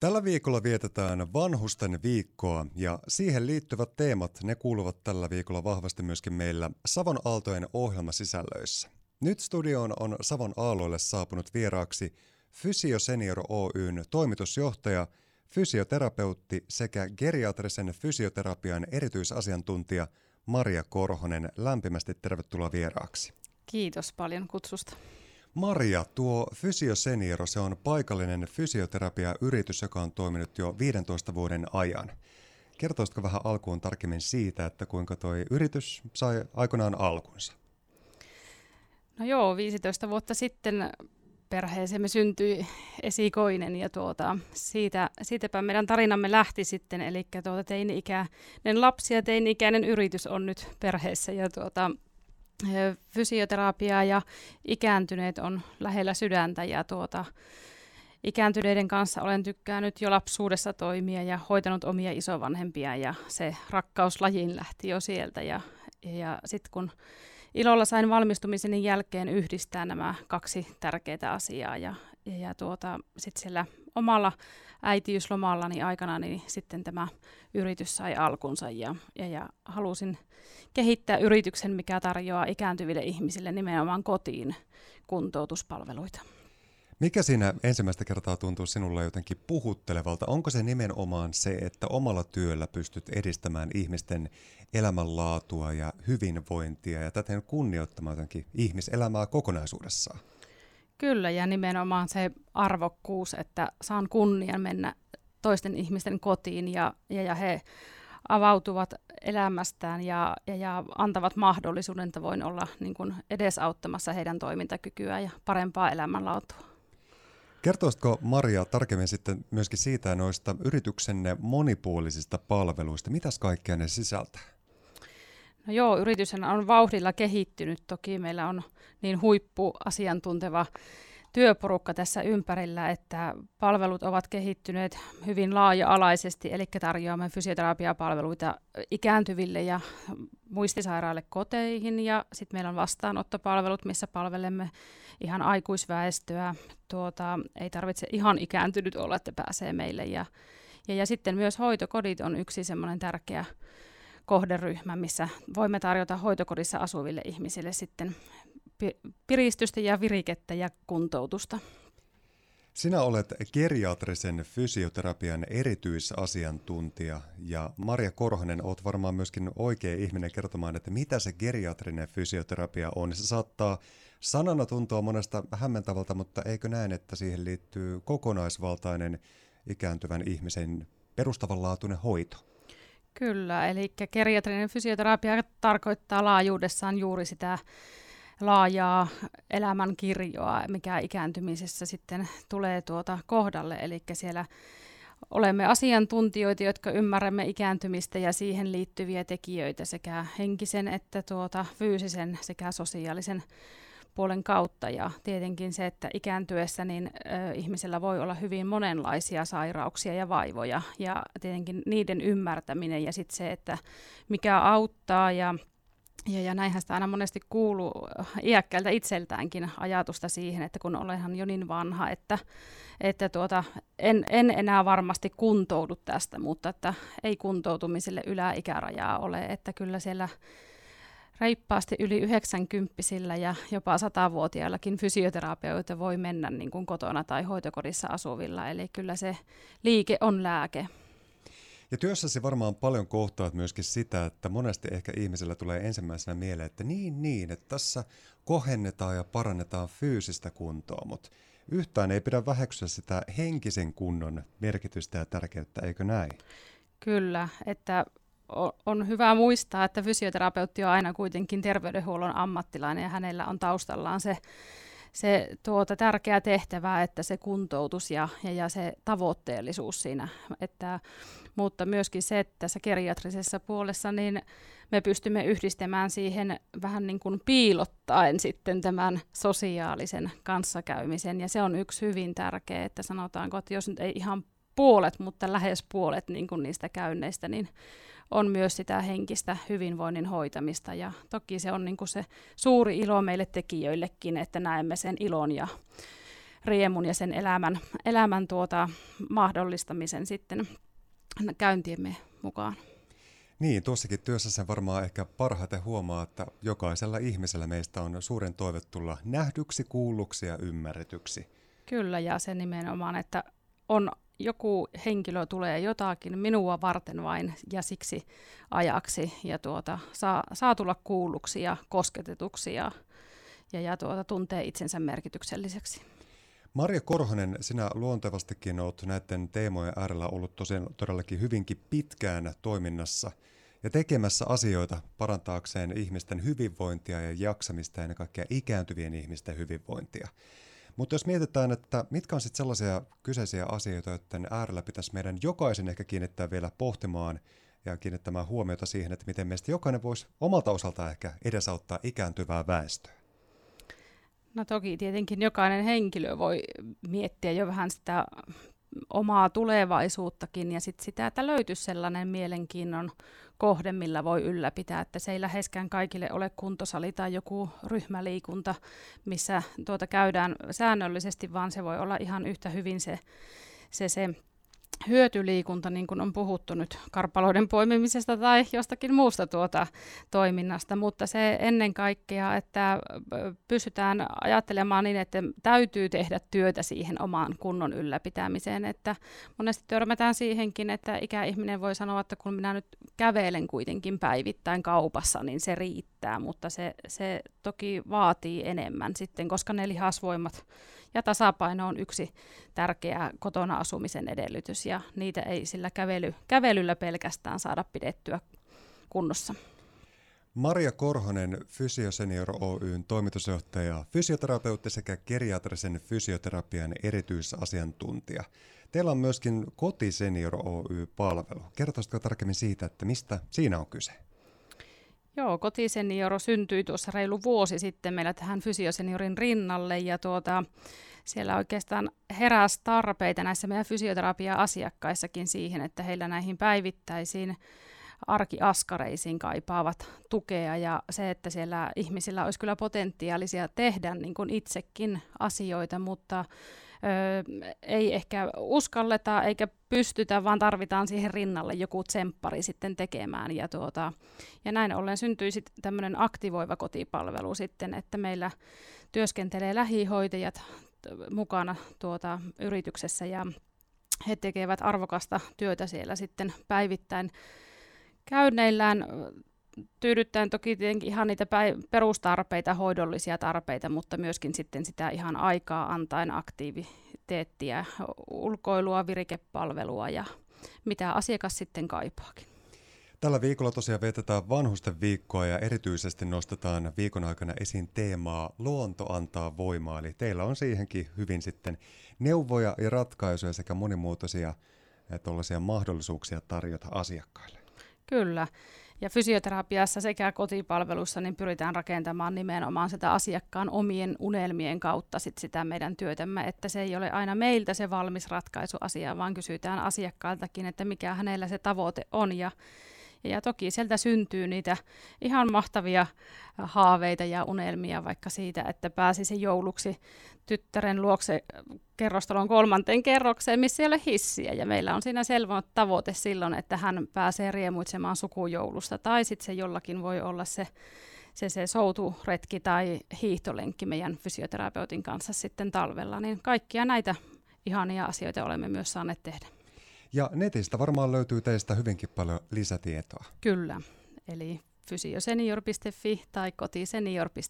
Tällä viikolla vietetään vanhusten viikkoa ja siihen liittyvät teemat, ne kuuluvat tällä viikolla vahvasti myöskin meillä Savon Aaltojen ohjelmasisällöissä. Nyt studioon on Savon Aalloille saapunut vieraaksi Fysio Senior Oyn toimitusjohtaja, fysioterapeutti sekä geriatrisen fysioterapian erityisasiantuntija Maria Korhonen. Lämpimästi tervetuloa vieraaksi. Kiitos paljon kutsusta. Maria, tuo Fysiosenioro, se on paikallinen fysioterapiayritys, joka on toiminut jo 15 vuoden ajan. Kertoisitko vähän alkuun tarkemmin siitä, että kuinka tuo yritys sai aikoinaan alkunsa? No joo, 15 vuotta sitten perheeseemme syntyi esikoinen ja tuota, siitä, siitäpä meidän tarinamme lähti sitten, eli tuota, teini-ikäinen lapsi ja teini-ikäinen yritys on nyt perheessä ja tuota, fysioterapia ja ikääntyneet on lähellä sydäntä ja tuota, ikääntyneiden kanssa olen tykkäänyt jo lapsuudessa toimia ja hoitanut omia isovanhempia ja se rakkaus lajiin lähti jo sieltä ja, ja sitten kun ilolla sain valmistumisen jälkeen yhdistää nämä kaksi tärkeää asiaa ja, ja, ja tuota, sitten siellä omalla äitiyslomallani aikana niin sitten tämä yritys sai alkunsa ja, ja, ja halusin kehittää yrityksen, mikä tarjoaa ikääntyville ihmisille nimenomaan kotiin kuntoutuspalveluita. Mikä siinä ensimmäistä kertaa tuntuu sinulle jotenkin puhuttelevalta? Onko se nimenomaan se, että omalla työllä pystyt edistämään ihmisten elämänlaatua ja hyvinvointia ja täten kunnioittamaan jotenkin ihmiselämää kokonaisuudessaan? Kyllä, ja nimenomaan se arvokkuus, että saan kunnian mennä toisten ihmisten kotiin ja, ja, ja he avautuvat elämästään ja, ja, ja antavat mahdollisuuden, että voin olla niin kuin edesauttamassa heidän toimintakykyä ja parempaa elämänlaatua. Kertoisitko Maria tarkemmin sitten myöskin siitä noista yrityksenne monipuolisista palveluista? Mitäs kaikkea ne sisältää? No joo, yritys on vauhdilla kehittynyt. Toki meillä on niin huippuasiantunteva työporukka tässä ympärillä, että palvelut ovat kehittyneet hyvin laaja-alaisesti, eli tarjoamme fysioterapiapalveluita ikääntyville ja muistisairaille koteihin, ja sitten meillä on vastaanottopalvelut, missä palvelemme ihan aikuisväestöä. Tuota, ei tarvitse ihan ikääntynyt olla, että pääsee meille, ja, ja, ja sitten myös hoitokodit on yksi semmoinen tärkeä kohderyhmä, missä voimme tarjota hoitokodissa asuville ihmisille sitten piristystä ja virikettä ja kuntoutusta. Sinä olet geriatrisen fysioterapian erityisasiantuntija ja Maria Korhonen, olet varmaan myöskin oikea ihminen kertomaan, että mitä se geriatrinen fysioterapia on. Se saattaa sanana tuntua monesta hämmentävältä, mutta eikö näin, että siihen liittyy kokonaisvaltainen ikääntyvän ihmisen perustavanlaatuinen hoito? Kyllä, eli geriatrinen fysioterapia tarkoittaa laajuudessaan juuri sitä laajaa elämänkirjoa, mikä ikääntymisessä sitten tulee tuota kohdalle. Eli siellä olemme asiantuntijoita, jotka ymmärrämme ikääntymistä ja siihen liittyviä tekijöitä sekä henkisen että tuota fyysisen sekä sosiaalisen puolen kautta. Ja tietenkin se, että ikääntyessä niin ö, ihmisellä voi olla hyvin monenlaisia sairauksia ja vaivoja. Ja tietenkin niiden ymmärtäminen ja sitten se, että mikä auttaa ja ja, ja näinhän sitä aina monesti kuuluu iäkkäältä itseltäänkin ajatusta siihen, että kun olenhan jo niin vanha, että, että tuota, en, en enää varmasti kuntoudu tästä, mutta että ei kuntoutumiselle yläikärajaa ole, että kyllä siellä reippaasti yli 90 ja jopa 100-vuotiaillakin fysioterapeuta voi mennä niin kuin kotona tai hoitokodissa asuvilla, eli kyllä se liike on lääke. Ja työssäsi varmaan paljon kohtaat myöskin sitä, että monesti ehkä ihmisellä tulee ensimmäisenä mieleen, että niin, niin, että tässä kohennetaan ja parannetaan fyysistä kuntoa, mutta yhtään ei pidä väheksyä sitä henkisen kunnon merkitystä ja tärkeyttä, eikö näin? Kyllä, että on hyvä muistaa, että fysioterapeutti on aina kuitenkin terveydenhuollon ammattilainen ja hänellä on taustallaan se se tuota, tärkeä tehtävä, että se kuntoutus ja, ja, ja se tavoitteellisuus siinä. Että, mutta myöskin se, että tässä geriatrisessa puolessa niin me pystymme yhdistämään siihen vähän niin kuin piilottaen sitten tämän sosiaalisen kanssakäymisen. Ja se on yksi hyvin tärkeä, että sanotaanko, että jos nyt ei ihan puolet, mutta lähes puolet niin kuin niistä käynneistä, niin on myös sitä henkistä hyvinvoinnin hoitamista. Ja toki se on niin kuin se suuri ilo meille tekijöillekin, että näemme sen ilon ja riemun ja sen elämän, elämän tuota, mahdollistamisen sitten käyntiemme mukaan. Niin, tuossakin työssä sen varmaan ehkä parhaiten huomaa, että jokaisella ihmisellä meistä on suuren toive tulla nähdyksi, kuulluksi ja ymmärretyksi. Kyllä, ja se nimenomaan, että on joku henkilö tulee jotakin minua varten vain ja siksi ajaksi ja tuota, saa, saa tulla kuulluksi ja kosketetuksi ja, ja, ja tuota, tuntee itsensä merkitykselliseksi. Marja Korhonen, sinä luontevastikin olet näiden teemojen äärellä ollut tosiaan todellakin hyvinkin pitkään toiminnassa ja tekemässä asioita parantaakseen ihmisten hyvinvointia ja jaksamista ja ennen kaikkea ikääntyvien ihmisten hyvinvointia. Mutta jos mietitään, että mitkä on sitten sellaisia kyseisiä asioita, joiden äärellä pitäisi meidän jokaisen ehkä kiinnittää vielä pohtimaan ja kiinnittämään huomiota siihen, että miten meistä jokainen voisi omalta osaltaan ehkä edesauttaa ikääntyvää väestöä. No toki tietenkin jokainen henkilö voi miettiä jo vähän sitä omaa tulevaisuuttakin ja sitten sitä, että löytyisi sellainen mielenkiinnon kohde, millä voi ylläpitää, että se ei läheskään kaikille ole kuntosali tai joku ryhmäliikunta, missä tuota käydään säännöllisesti, vaan se voi olla ihan yhtä hyvin se, se, se hyötyliikunta, niin kuin on puhuttu nyt karpaloiden poimimisesta tai jostakin muusta tuota toiminnasta, mutta se ennen kaikkea, että pystytään ajattelemaan niin, että täytyy tehdä työtä siihen omaan kunnon ylläpitämiseen, että monesti törmätään siihenkin, että ikäihminen voi sanoa, että kun minä nyt kävelen kuitenkin päivittäin kaupassa, niin se riittää, mutta se, se toki vaatii enemmän sitten, koska ne lihasvoimat ja tasapaino on yksi tärkeä kotona asumisen edellytys ja niitä ei sillä kävely, kävelyllä pelkästään saada pidettyä kunnossa. Maria Korhonen, Fysiosenior Oyn toimitusjohtaja, fysioterapeutti sekä geriatrisen fysioterapian erityisasiantuntija. Teillä on myöskin Kotisenior Oy-palvelu. Kertoisitko tarkemmin siitä, että mistä siinä on kyse? Joo, kotisenioro syntyi tuossa reilu vuosi sitten meillä tähän fysioseniorin rinnalle ja tuota, siellä oikeastaan heräsi tarpeita näissä meidän fysioterapia-asiakkaissakin siihen, että heillä näihin päivittäisiin arkiaskareisiin kaipaavat tukea ja se, että siellä ihmisillä olisi kyllä potentiaalisia tehdä niin kuin itsekin asioita, mutta ö, ei ehkä uskalleta eikä pystytä, vaan tarvitaan siihen rinnalle joku tsemppari sitten tekemään. Ja, tuota, ja näin ollen syntyi sitten tämmöinen aktivoiva kotipalvelu sitten, että meillä työskentelee lähihoitajat mukana tuota, yrityksessä ja he tekevät arvokasta työtä siellä sitten päivittäin käynneillään tyydyttäen toki tietenkin ihan niitä perustarpeita, hoidollisia tarpeita, mutta myöskin sitten sitä ihan aikaa antaen aktiviteettia, ulkoilua, virikepalvelua ja mitä asiakas sitten kaipaakin. Tällä viikolla tosiaan vietetään vanhusten viikkoa ja erityisesti nostetaan viikon aikana esiin teemaa Luonto antaa voimaa. Eli teillä on siihenkin hyvin sitten neuvoja ja ratkaisuja sekä monimuotoisia eh, mahdollisuuksia tarjota asiakkaille. Kyllä. Ja fysioterapiassa sekä kotipalvelussa niin pyritään rakentamaan nimenomaan sitä asiakkaan omien unelmien kautta sit sitä meidän työtämme, että se ei ole aina meiltä se valmis ratkaisu asiaan, vaan kysytään asiakkaaltakin, että mikä hänellä se tavoite on. Ja ja toki sieltä syntyy niitä ihan mahtavia haaveita ja unelmia vaikka siitä, että pääsisi jouluksi tyttären luokse kerrostalon kolmanteen kerrokseen, missä ei ole hissiä. Ja meillä on siinä selvä tavoite silloin, että hän pääsee riemuitsemaan sukujoulusta. Tai sitten se jollakin voi olla se, se, se souturetki tai hiihtolenkki meidän fysioterapeutin kanssa sitten talvella. Niin kaikkia näitä ihania asioita olemme myös saaneet tehdä. Ja netistä varmaan löytyy teistä hyvinkin paljon lisätietoa. Kyllä, eli fysiosenior.fi tai kotisenior.fi.